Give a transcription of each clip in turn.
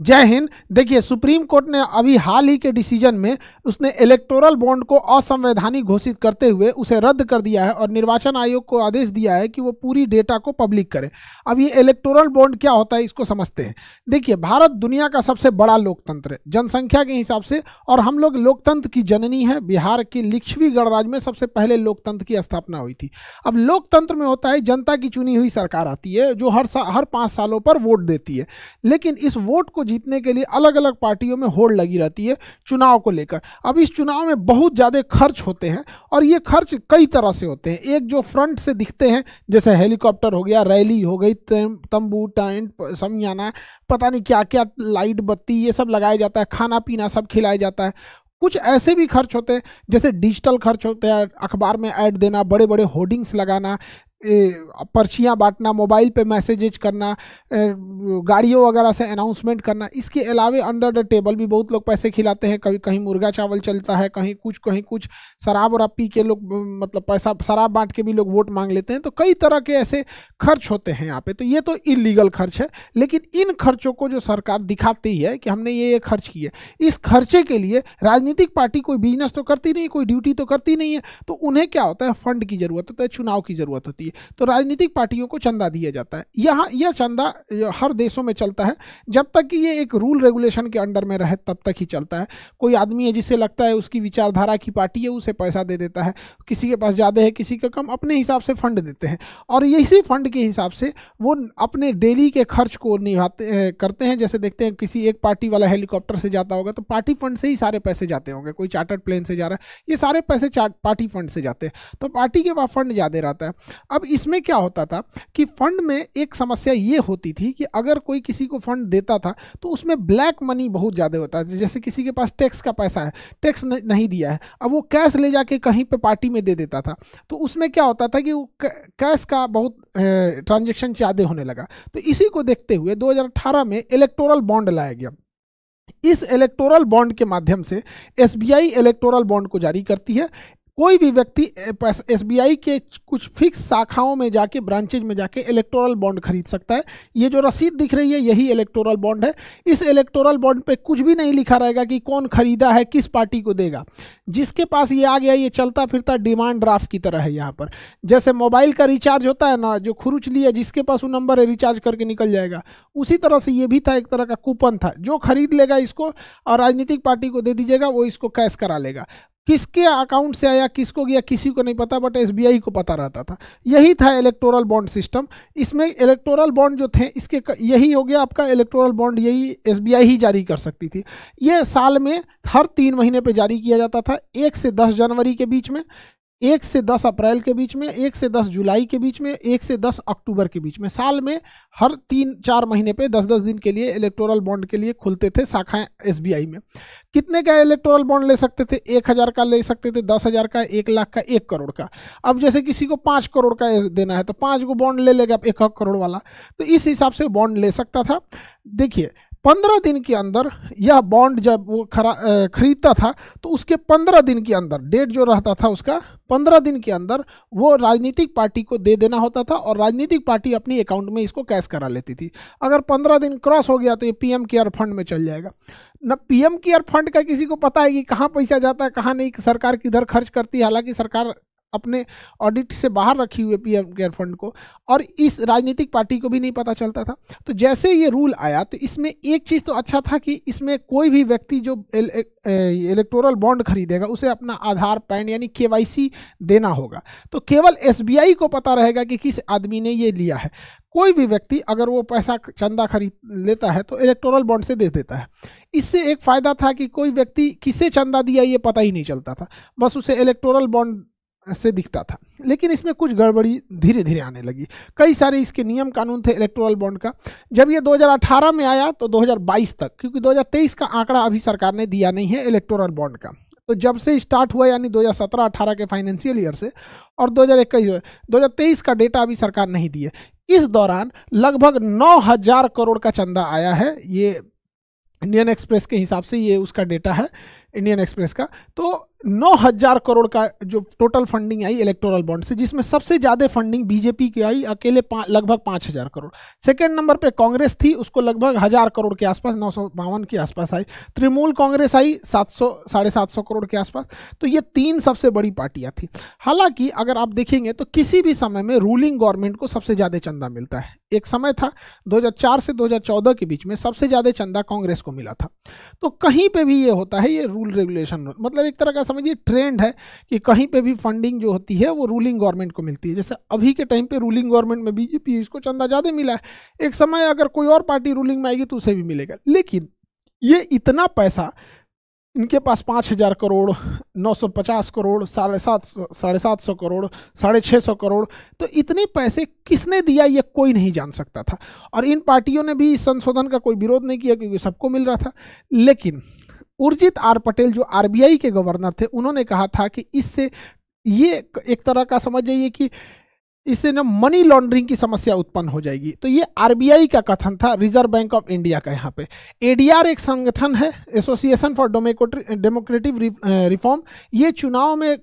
जय हिंद। देखिए, supreme court ने अभी हाल ही के डिसीज़न में उसने इलेक्टोरल बॉन्ड को असंवैधानिक घोषित करते हुए उसे रद्द कर दिया है और निर्वाचन आयोग को आदेश दिया है कि वो पूरी डेटा को पब्लिक करे। अब ये इलेक्टोरल बॉन्ड क्या होता है, इसको समझते हैं। देखिए, भारत दुनिया का सबसे बड़ा लोकतंत्र है, जनसंख्या के हिसाब से, और हम लोग लोकतंत्र की जननी है। बिहार के लिच्छवी गणराज्य में सबसे पहले लोकतंत्र की स्थापना हुई थी। अब लोकतंत्र में होता है, जनता की चुनी हुई सरकार आती है, जो हर हर पाँच सालों पर वोट देती है। लेकिन इस वोट को जीतने के लिए अलग अलग पार्टियों में होड़ लगी रहती है चुनाव को लेकर। अब इस चुनाव में बहुत ज़्यादा खर्च होते हैं और ये खर्च कई तरह से होते हैं। एक जो फ्रंट से दिखते हैं, जैसे हेलीकॉप्टर हो गया, रैली हो गई तंबू, टेंट समियाना पता नहीं क्या क्या लाइट बत्ती, ये सब लगाया जाता है खाना पीना सब खिलाया जाता है। कुछ ऐसे भी खर्च होते हैं, जैसे डिजिटल खर्च होते हैं, अखबार में ऐड देना बड़े बड़े होर्डिंग्स लगाना पर्चियाँ बांटना, मोबाइल पे मैसेजेज करना गाड़ियों वगैरह से अनाउंसमेंट करना, इसके अलावे अंडर द टेबल भी बहुत लोग पैसे खिलाते हैं। कभी, कहीं मुर्गा चावल चलता है, कहीं कुछ कहीं कुछ, शराब और पी के लोग मतलब पैसा, शराब बांट के भी लोग वोट मांग लेते हैं। तो कई तरह के ऐसे खर्च होते हैं यहाँ पे। तो ये तो इलीगल खर्च है, लेकिन इन खर्चों को जो सरकार दिखाती है कि हमने ये ये खर्च किए, इस खर्चे के लिए राजनीतिक पार्टी कोई बिज़नेस तो करती नहीं, कोई ड्यूटी तो करती नहीं है। तो उन्हें क्या होता है? फंड की ज़रूरत होता है, चुनाव की ज़रूरत होती है। तो राजनीतिक पार्टियों को चंदा दिया जाता है। यहाँ यह चंदा हर देशों में चलता है। जब तक कि ये एक रूल रेगुलेशन के अंडर में रहे, तब तक ही चलता है। कोई आदमी है जिससे लगता है उसकी विचारधारा की पार्टी है, उसे पैसा दे देता है। किसी के पास ज़्यादा है, किसी का कम, अपने हिसाब से फंड देते हैं। और इसी फंड के हिसाब से वो अपने डेली के खर्च को निभाते करते हैं। जैसे देखते हैं, किसी एक पार्टी वाला हेलीकॉप्टर से जाता होगा तो पार्टी फंड से ही सारे पैसे जाते होंगे। कोई चार्टर्ड प्लेन से जा रहा है, ये सारे पैसे पार्टी फंड से जाते हैं। तो पार्टी के पास फंड ज़्यादा रहता है। अब इसमें क्या होता था कि फंड में एक समस्या ये होती थी कि अगर कोई किसी को फंड देता था तो उसमें ब्लैक मनी बहुत ज़्यादा होता था। जैसे किसी के पास टैक्स का पैसा है, टैक्स नहीं दिया है, अब वो कैश ले जाके कहीं पे पार्टी में दे देता था। तो उसमें क्या होता था कि कैश का बहुत ट्रांजेक्शन ज़्यादा होने लगा। तो इसी को देखते हुए दो हज़ार अठारह में इलेक्टोरल बॉन्ड लाया गया। इस इलेक्टोरल बॉन्ड के माध्यम से एसबीआई इलेक्टोरल बॉन्ड को जारी करती है। कोई भी व्यक्ति एसबीआई के कुछ फिक्स शाखाओं में जाके ब्रांचेज में जाके इलेक्टोरल बॉन्ड खरीद सकता है। ये जो रसीद दिख रही है, यही इलेक्टोरल बॉन्ड है। इस इलेक्टोरल बॉन्ड पे कुछ भी नहीं लिखा रहेगा कि कौन खरीदा है, किस पार्टी को देगा। जिसके पास ये आ गया, ये चलता फिरता डिमांड ड्राफ्ट की तरह है यहाँ पर। जैसे मोबाइल का रिचार्ज होता है ना, जो खुरुच लिया, जिसके पास वो नंबर है रिचार्ज करके निकल जाएगा। उसी तरह से ये भी था, एक तरह का कूपन था। जो खरीद लेगा इसको, और राजनीतिक पार्टी को दे दीजिएगा, वो इसको कैश करा लेगा। किसके अकाउंट से आया, किसको गया, किसी को नहीं पता, बट एसबीआई को पता रहता था। यही था इलेक्टोरल बॉन्ड सिस्टम इसमें इलेक्टोरल बॉन्ड जो थे, इसके यही हो गया आपका इलेक्टोरल बॉन्ड यही एसबीआई ही जारी कर सकती थी। ये साल में हर तीन महीने पे जारी किया जाता था, एक से दस जनवरी के बीच में। एक से दस अप्रैल के बीच में, एक से दस जुलाई के बीच में, एक से दस अक्टूबर के बीच में। साल में हर तीन, चार महीने पे दस दस दिन के लिए इलेक्टोरल बॉन्ड के लिए खुलते थे शाखाएँ एसबीआई में। कितने का इलेक्टोरल बॉन्ड ले सकते थे? एक हज़ार का ले सकते थे, दस हज़ार का, एक लाख का, एक करोड़ का। अब जैसे किसी को पाँच करोड़ का देना है तो पाँच को बॉन्ड ले लेगा एक करोड़ वाला। तो इस हिसाब से बॉन्ड ले सकता था। देखिए पंद्रह दिन के अंदर यह बॉन्ड जब वो खरा खरीदता था तो उसके पंद्रह दिन के अंदर डेट जो रहता था उसका, पंद्रह दिन के अंदर वो राजनीतिक पार्टी को दे देना होता था और राजनीतिक पार्टी अपनी अकाउंट में इसको कैश करा लेती थी। अगर पंद्रह दिन क्रॉस हो गया तो ये पीएम केयर फंड में चल जाएगा। न पीएम केयर फंड का किसी को पता है कि कहाँ पैसा जाता है, कहाँ नहीं, सरकार किधर खर्च करती है? हालाँकि सरकार अपने ऑडिट से बाहर रखी हुई पी एम केयर फंड को और इस राजनीतिक पार्टी को भी नहीं पता चलता था। तो जैसे ये रूल आया तो इसमें एक चीज़ तो अच्छा था कि इसमें कोई भी व्यक्ति जो इलेक्टोरल बॉन्ड खरीदेगा, उसे अपना आधार, पैन यानी के देना होगा। तो केवल एसबीआई को पता रहेगा कि किस आदमी ने ये लिया है। कोई भी व्यक्ति अगर वो पैसा चंदा खरीद लेता है तो इलेक्टोरल बॉन्ड से दे देता है। इससे एक फ़ायदा था कि कोई व्यक्ति किसे चंदा दिया, ये पता ही नहीं चलता था। बस उसे इलेक्टोरल बॉन्ड से दिखता था। लेकिन इसमें कुछ गड़बड़ी धीरे धीरे आने लगी। कई सारे इसके नियम कानून थे इलेक्टोरल बॉन्ड का। जब ये 2018 में आया तो 2022 तक, क्योंकि 2023 का आंकड़ा अभी सरकार ने दिया नहीं है इलेक्टोरल बॉन्ड का। तो जब से स्टार्ट हुआ यानी 2017-18 के फाइनेंशियल ईयर से और 2021 2023 का डेटा अभी सरकार नहीं दी है इस दौरान लगभग नौ हज़ार करोड़ का चंदा आया है। ये इंडियन एक्सप्रेस के हिसाब से ये उसका डेटा है इंडियन एक्सप्रेस का। तो नौ हज़ार करोड़ का जो टोटल फंडिंग आई इलेक्टोरल बॉन्ड से, जिसमें सबसे ज़्यादा फंडिंग बीजेपी की आई, अकेले लगभग पाँच हज़ार करोड़। सेकेंड नंबर पे कांग्रेस थी, उसको लगभग हज़ार करोड़ के आसपास, नौ सौ बावन के आसपास आई। तृणमूल कांग्रेस आई, सात सौ, साढ़े सात सौ करोड़ के आसपास। तो ये तीन सबसे बड़ी पार्टियाँ थी। हालाँकि अगर आप देखेंगे तो किसी भी समय में रूलिंग गवर्नमेंट को सबसे ज़्यादा चंदा मिलता है। एक समय था 2004 से 2014 के बीच में सबसे ज़्यादा चंदा कांग्रेस को मिला था। तो कहीं पे भी ये होता है, ये रूल रेगुलेशन मतलब एक तरह का समझिए ट्रेंड है कि कहीं पे भी फंडिंग जो होती है, वो रूलिंग गवर्नमेंट को मिलती है। जैसे अभी के टाइम पे रूलिंग गवर्नमेंट में बीजेपी इसको चंदा ज़्यादा मिला है। एक समय अगर कोई और पार्टी रूलिंग में आएगी तो उसे भी मिलेगा। लेकिन ये इतना पैसा, इनके पास पाँच हज़ार करोड़, नौ सौ पचास करोड़, साढ़े सात साढ़े सात सौ करोड़, साढ़े छः सौ करोड़ तो इतने पैसे किसने दिया ये कोई नहीं जान सकता था। और इन पार्टियों ने भी इस संशोधन का कोई विरोध नहीं किया क्योंकि सबको मिल रहा था। लेकिन उर्जित आर पटेल, जो आरबीआई के गवर्नर थे, उन्होंने कहा था कि इससे ये एक तरह का समझ जाइए कि इससे ना मनी लॉन्ड्रिंग की समस्या उत्पन्न हो जाएगी। तो ये आरबीआई का कथन था रिज़र्व बैंक ऑफ़ इंडिया का यहाँ पे। एडीआर एक संगठन है एसोसिएशन फॉर डेमोक्रेटिव रिफॉर्म ये चुनाव में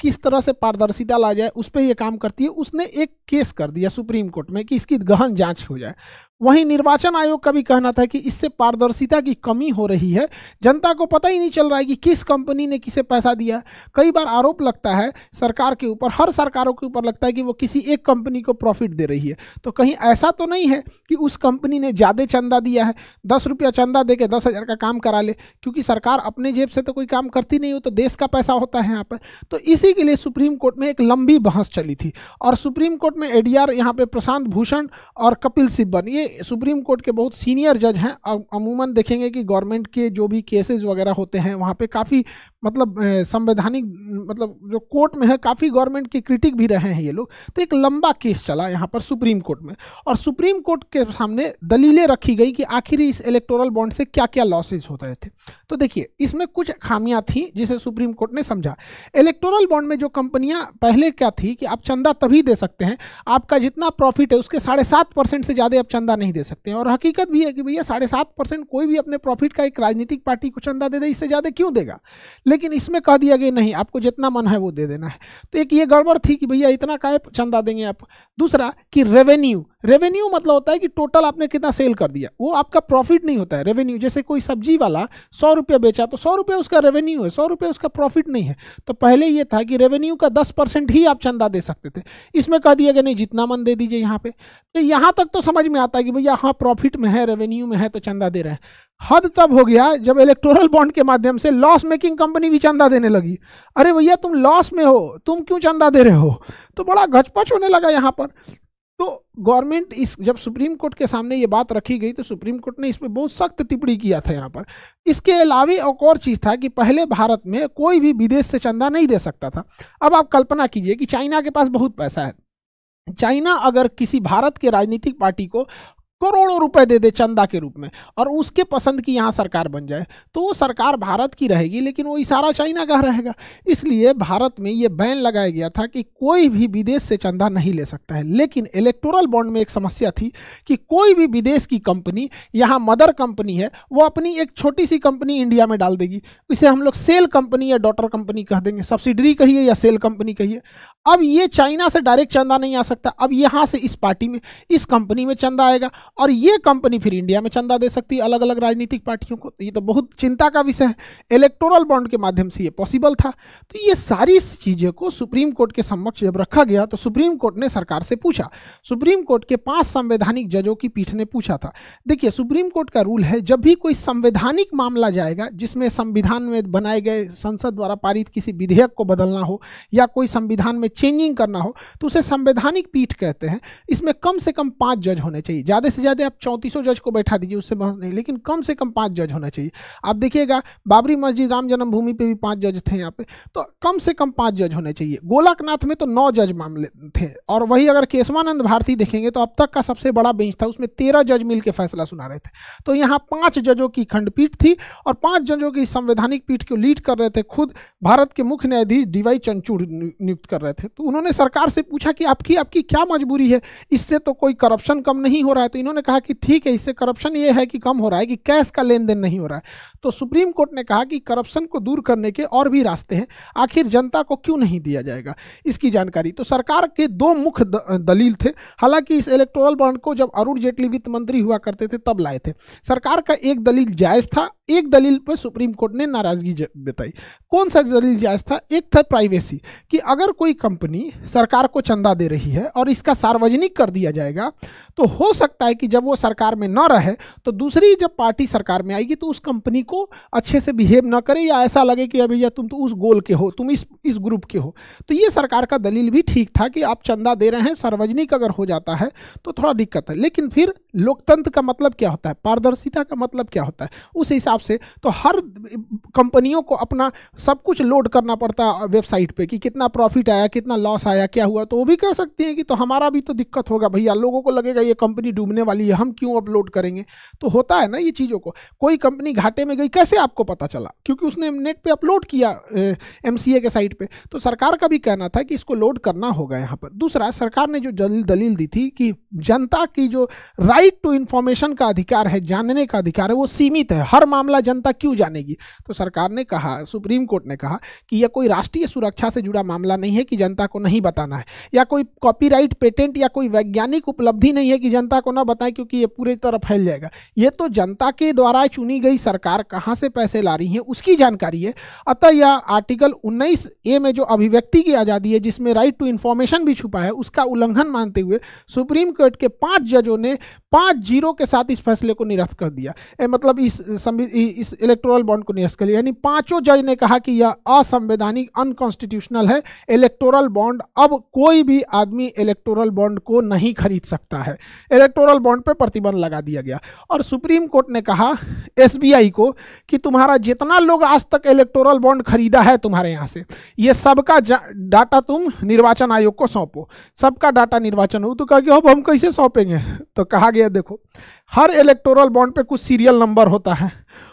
किस तरह से पारदर्शिता ला जाए, उस पर यह काम करती है। उसने एक केस कर दिया सुप्रीम कोर्ट में कि इसकी गहन जाँच हो जाए। वहीं निर्वाचन आयोग का भी कहना था कि इससे पारदर्शिता की कमी हो रही है। जनता को पता ही नहीं चल रहा है कि किस कंपनी ने किसे पैसा दिया। कई बार आरोप लगता है, सरकार के ऊपर, हर सरकारों के ऊपर लगता है कि वो किसी एक कंपनी को प्रॉफिट दे रही है। तो कहीं ऐसा तो नहीं है कि उस कंपनी ने ज़्यादा चंदा दिया है, दस रुपया चंदा दे के दस हज़ार का काम करा ले, क्योंकि सरकार अपने जेब से तो कोई काम करती नहीं हो तो देश का पैसा होता है यहाँ पर। तो इसी के लिए सुप्रीम कोर्ट में एक लंबी बहस चली थी और सुप्रीम कोर्ट में ए एडीआर यहाँ पर प्रशांत भूषण और कपिल सिब्बन ये सुप्रीम कोर्ट के बहुत सीनियर जज हैं। अमूमन देखेंगे कि गवर्नमेंट के जो भी केसेस वगैरह होते हैं, वहाँ पे काफ़ी मतलब संवैधानिक मतलब जो कोर्ट में है, काफ़ी गवर्नमेंट के क्रिटिक भी रहे हैं ये लोग। तो एक लंबा केस चला यहाँ पर सुप्रीम कोर्ट में। और सुप्रीम कोर्ट के सामने दलीलें रखी गई कि आखिर इस इलेक्टोरल बॉन्ड से क्या क्या लॉसेज होते थे। तो देखिए, इसमें कुछ खामियाँ थी जिसे सुप्रीम कोर्ट ने समझा। इलेक्टोरल बॉन्ड में जो कंपनियाँ पहले क्या थी कि आप चंदा तभी दे सकते हैं, आपका जितना प्रॉफिट है उसके साढ़े सात परसेंट से ज़्यादा आप चंदा नहीं दे सकते और हकीकत भी है कि भैया साढ़े सात परसेंट कोई भी अपने प्रॉफिट का एक राजनीतिक पार्टी को चंदा दे दे, इससे ज़्यादा क्यों देगा? लेकिन इसमें कह दिया गया नहीं, आपको जितना मन है वो दे देना है। तो एक ये गड़बड़ थी कि भैया इतना काय चंदा देंगे आप। दूसरा कि रेवेन्यू रेवेन्यू मतलब होता है कि टोटल आपने कितना सेल कर दिया। वो आपका प्रॉफिट नहीं होता है। रेवेन्यू जैसे कोई सब्ज़ी वाला सौ रुपया बेचा तो सौ रुपये उसका रेवेन्यू है, सौ रुपये उसका प्रॉफिट नहीं है। तो पहले ये था कि रेवेन्यू का दस परसेंट ही आप चंदा दे सकते थे। इसमें कह दिया गया नहीं, जितना मन दे दीजिए यहाँ पे। तो यहाँ तक तो समझ में आता है कि भैया हाँ प्रॉफिट में है रेवेन्यू में है तो चंदा दे रहे हैं। हद तब हो गया जब इलेक्टोरल बॉन्ड के माध्यम से लॉस मेकिंग कंपनी भी चंदा देने लगी। अरे भैया, तुम लॉस में हो, तुम क्यों चंदा दे रहे हो? तो बड़ा गचपच होने लगा यहाँ पर। तो गवर्नमेंट इस, जब सुप्रीम कोर्ट के सामने ये बात रखी गई तो सुप्रीम कोर्ट ने इस पर बहुत सख्त टिप्पणी किया था यहाँ पर। इसके अलावा एक और चीज़ था कि पहले भारत में कोई भी विदेश से चंदा नहीं दे सकता था। अब आप कल्पना कीजिए कि चाइना के पास बहुत पैसा है। चाइना अगर किसी भारत के राजनीतिक पार्टी को करोड़ों रुपए दे दे चंदा के रूप में। और उसके पसंद की यहाँ सरकार बन जाए तो वो सरकार भारत की रहेगी, लेकिन वो इशारा चाइना का रहेगा। इसलिए भारत में ये बैन लगाया गया था कि कोई भी विदेश से चंदा नहीं ले सकता है। लेकिन इलेक्टोरल बॉन्ड में एक समस्या थी कि कोई भी विदेश की कंपनी, यहाँ मदर कंपनी है, वो अपनी एक छोटी सी कंपनी इंडिया में डाल देगी। इसे हम लोग सेल कंपनी या डॉटर कंपनी कह देंगे। सब्सिडरी कहिए या सेल कंपनी कहिए। अब ये चाइना से डायरेक्ट चंदा नहीं आ सकता। अब यहाँ से इस पार्टी में, इस कंपनी में चंदा आएगा। और ये कंपनी फिर इंडिया में चंदा दे सकती है अलग अलग राजनीतिक पार्टियों को। ये तो बहुत चिंता का विषय है। इलेक्टोरल बॉन्ड के माध्यम से ये पॉसिबल था। तो ये सारी चीज़ें को सुप्रीम कोर्ट के समक्ष जब रखा गया तो सुप्रीम कोर्ट ने सरकार से पूछा। सुप्रीम कोर्ट के पाँच संवैधानिक जजों की पीठ ने पूछा था। देखिए सुप्रीम कोर्ट का रूल है, जब भी कोई संवैधानिक मामला जाएगा, जिसमें संविधान में बनाए गए संसद द्वारा पारित किसी विधेयक को बदलना हो या कोई संविधान में चेंजिंग करना हो तो उसे संवैधानिक पीठ कहते हैं। इसमें कम से कम पाँच जज होने चाहिए। ज़्यादा से ज़्यादा आप चौंतीसों जज को बैठा दीजिए, उससे बहस नहीं। लेकिन कम से कम पाँच जज होना चाहिए। आप देखिएगा, बाबरी मस्जिद, राम जन्मभूमि पे भी पाँच जज थे यहाँ पे। तो कम से कम पाँच जज होने चाहिए। गोलकनाथ में तो नौ जज मामले थे। और वही अगर केशवानंद भारती देखेंगे तो अब तक का सबसे बड़ा बेंच था, उसमें तेरह जज मिल फैसला सुना रहे थे। तो यहाँ पाँच जजों की खंडपीठ थी और पाँच जजों की संवैधानिक पीठ को लीड कर रहे थे खुद भारत के मुख्य न्यायाधीश डीवाई चंचूड़ नियुक्त कर रहे थे। तो उन्होंने सरकार से पूछा कि आपकी आपकी क्या मजबूरी है? इससे तो कोई करप्शन कम नहीं हो रहा है तो इन्होंने कहा कि ठीक है, इससे करप्शन ये है कि कम हो रहा है कि कैश का लेन देन नहीं हो रहा है। तो सुप्रीम कोर्ट ने कहा कि करप्शन को दूर करने के और भी रास्ते हैं। आखिर जनता को क्यों नहीं दिया जाएगा? इसकी जानकारी। तो सरकार के दो मुख्य दलील थे। हालाँकि इस इलेक्टोरल बॉन्ड को जब अरुण जेटली वित्त मंत्री हुआ करते थे, तब लाए थे। सरकार का एक दलील जायज़ था। एक दलील पर सुप्रीम कोर्ट ने नाराज़गी बताई कौन सा दलील जायज़ था? एक था प्राइवेसी कि अगर कोई कंपनी सरकार को चंदा दे रही है और इसका सार्वजनिक कर दिया जाएगा तो हो सकता है कि जब वो सरकार में न रहे तो दूसरी जब पार्टी सरकार में आएगी तो उस कंपनी को अच्छे से बिहेव ना करे या ऐसा लगे कि अभी या तुम तो उस गोल के हो, तुम इस इस ग्रुप के हो। तो ये सरकार का दलील भी ठीक था कि आप चंदा दे रहे हैं, सार्वजनिक अगर हो जाता है तो थोड़ा दिक्कत है। लेकिन फिर लोकतंत्र का मतलब क्या होता है? पारदर्शिता का मतलब क्या होता है? उस हिसाब से तो हर कंपनियों को अपना सब कुछ लोड करना पड़ता है वेबसाइट पे कि कितना प्रॉफिट आया, कितना लॉस आया, क्या हुआ? तो वो भी कह सकती हैं कि तो हमारा भी तो दिक्कत होगा, भैया लोगों को लगेगा ये कंपनी डूबने वाली है, हम क्यों अपलोड करेंगे? तो होता है ना ये चीज़ों को। कोई कंपनी घाटे में कैसे आपको पता चला? क्योंकि उसने नेट पर अपलोड किया एमसीए के साइट पर तो सरकार का भी कहना था कि इसको लोड करना होगा यहाँ पर। दूसरा, सरकार ने जो दलील दी थी कि जनता की जो राइट टू इन्फॉर्मेशन का अधिकार है, जानने का अधिकार है, वो सीमित है। हर मामला जनता क्यों जानेगी? तो सरकार ने कहा, सुप्रीम कोर्ट ने कहा कि यह कोई राष्ट्रीय सुरक्षा से जुड़ा मामला नहीं है कि जनता को नहीं बताना है। या कोई कॉपीराइट पेटेंट या कोई वैज्ञानिक उपलब्धि नहीं है कि जनता को ना बताएँ, क्योंकि ये पूरी तरह फैल जाएगा। ये तो जनता के द्वारा चुनी गई सरकार कहाँ से पैसे ला रही है उसकी जानकारी है। अतः यह आर्टिकल उन्नीस ए में जो अभिव्यक्ति की आज़ादी है जिसमें राइट टू इन्फॉर्मेशन भी छुपा है उसका उल्लंघन मानते हुए सुप्रीम कोर्ट के पाँच जजों ने पाँच ज़ीरो के साथ इस फैसले को निरस्त कर दिया। ए, मतलब इस इस इलेक्टोरल बॉन्ड को निरस्त कर दिया यानी पाँचों जज ने कहा कि यह असंवैधानिक अनकॉन्स्टिट्यूशनल है। इलेक्टोरल बॉन्ड अब कोई भी आदमी इलेक्टोरल बॉन्ड को नहीं खरीद सकता है। इलेक्टोरल बॉन्ड पर प्रतिबंध लगा दिया गया। और सुप्रीम कोर्ट ने कहा एसबीआई को कि तुम्हारा जितना लोग आज तक इलेक्टोरल बॉन्ड खरीदा है तुम्हारे यहाँ से, ये सबका डाटा तुम निर्वाचन आयोग को सौंपो। सबका डाटा निर्वाचन हो तो कहा कि अब हम कैसे सौंपेंगे? तो कहा गया, देखो, हर इलेक्टोरल बॉन्ड पे कुछ सीरियल नंबर होता है।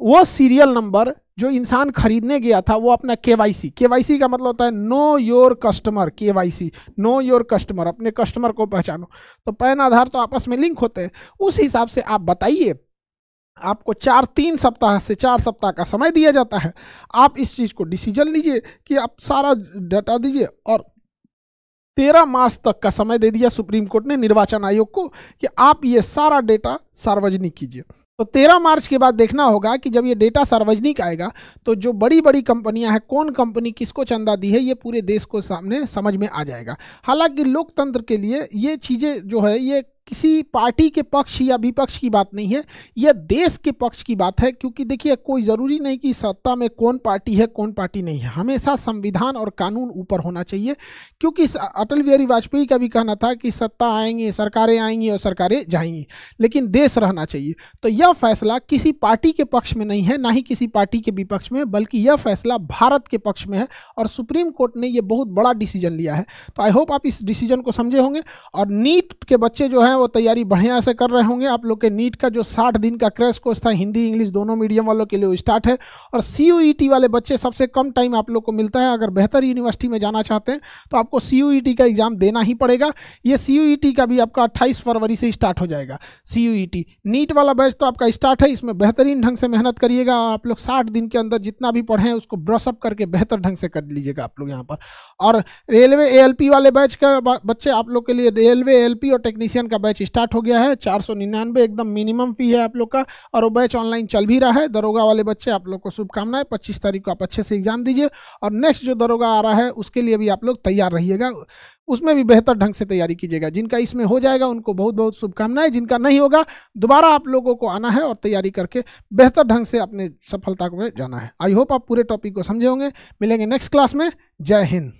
वो सीरियल नंबर जो इंसान खरीदने गया था, वो अपना के वाई के मतलब होता है know your customer K Y know your customer अपने कस्टमर को पहचानो। तो पैन आधार तो आपस में लिंक होते हैं। उस हिसाब से आप बताइए आपको चार, तीन सप्ताह से चार सप्ताह का समय दिया जाता है। आप इस चीज़ को डिसीज़न लीजिए कि आप सारा डाटा दीजिए और तेरह मार्च तक का समय दे दिया सुप्रीम कोर्ट ने, निर्वाचन आयोग को, कि आप ये सारा डेटा सार्वजनिक कीजिए। तो तेरह मार्च के बाद देखना होगा कि जब ये डेटा सार्वजनिक आएगा तो जो बड़ी बड़ी कंपनियाँ हैं, कौन कंपनी किसको चंदा दी है, ये पूरे देश को सामने समझ में आ जाएगा। हालाँकि लोकतंत्र के लिए ये चीज़ें जो है, ये किसी पार्टी के पक्ष या विपक्ष की बात नहीं है यह देश के पक्ष की बात है, क्योंकि देखिए, कोई ज़रूरी नहीं कि सत्ता में कौन पार्टी है, कौन पार्टी नहीं है। हमेशा संविधान और कानून ऊपर होना चाहिए, क्योंकि अटल बिहारी वाजपेयी का भी कहना था कि सत्ता आएँगे, सरकारें आएँगी और सरकारें जाएँगी, लेकिन देश रहना चाहिए। तो यह फैसला किसी पार्टी के पक्ष में नहीं है, ना ही किसी पार्टी के विपक्ष में, बल्कि यह फैसला भारत के पक्ष में है, और सुप्रीम कोर्ट ने यह बहुत बड़ा डिसीज़न लिया है। तो आई होप आप इस डिसीज़न को समझे होंगे, और नीट के बच्चे जो हैं वो तैयारी बढ़िया से कर रहे होंगे। आप लोग के नीट का जो साठ दिन का क्रैश कोर्स था, हिंदी, इंग्लिश दोनों मीडियम वालों के लिए स्टार्ट है। और सी e वाले बच्चे सबसे कम टाइम आप लोग को मिलता है। अगर बेहतर यूनिवर्सिटी में जाना चाहते हैं तो आपको सी e का एग्ज़ाम देना ही पड़ेगा। ये सी e का भी आपका अट्ठाईस फरवरी से स्टार्ट हो जाएगा। सी नीट वाला बैच तो आपका स्टार्ट है, इसमें बेहतरीन ढंग से मेहनत करिएगा। आप लोग साठ दिन के अंदर जितना भी पढ़ें उसको ब्रशअप करके बेहतर ढंग से कर लीजिएगा आप लोग यहाँ पर। और रेलवे एएलपी वाले बैच का बच्चे आप लोग के लिए रेलवे ए और टेक्नीशियन का बैच स्टार्ट हो गया है। चार सौ निन्यानवे एकदम मिनिमम फ़ी है आप लोग का। और वो बैच ऑनलाइन चल भी रहा है। दरोगा वाले बच्चे आप लोग को शुभकामनाएँ। पच्चीस तारीख को आप अच्छे से एग्ज़ाम दीजिए। और नेक्स्ट जो दरोगा आ रहा है, उसके लिए भी आप लोग तैयार रहिएगा। उसमें भी बेहतर ढंग से तैयारी कीजिएगा। जिनका इसमें हो जाएगा, उनको बहुत बहुत शुभकामनाएँ। जिनका नहीं होगा, दोबारा आप लोगों को आना है और तैयारी करके बेहतर ढंग से अपने सफलता को जाना है। आई होप आप पूरे टॉपिक को समझे होंगे। मिलेंगे नेक्स्ट क्लास में। जय हिंद।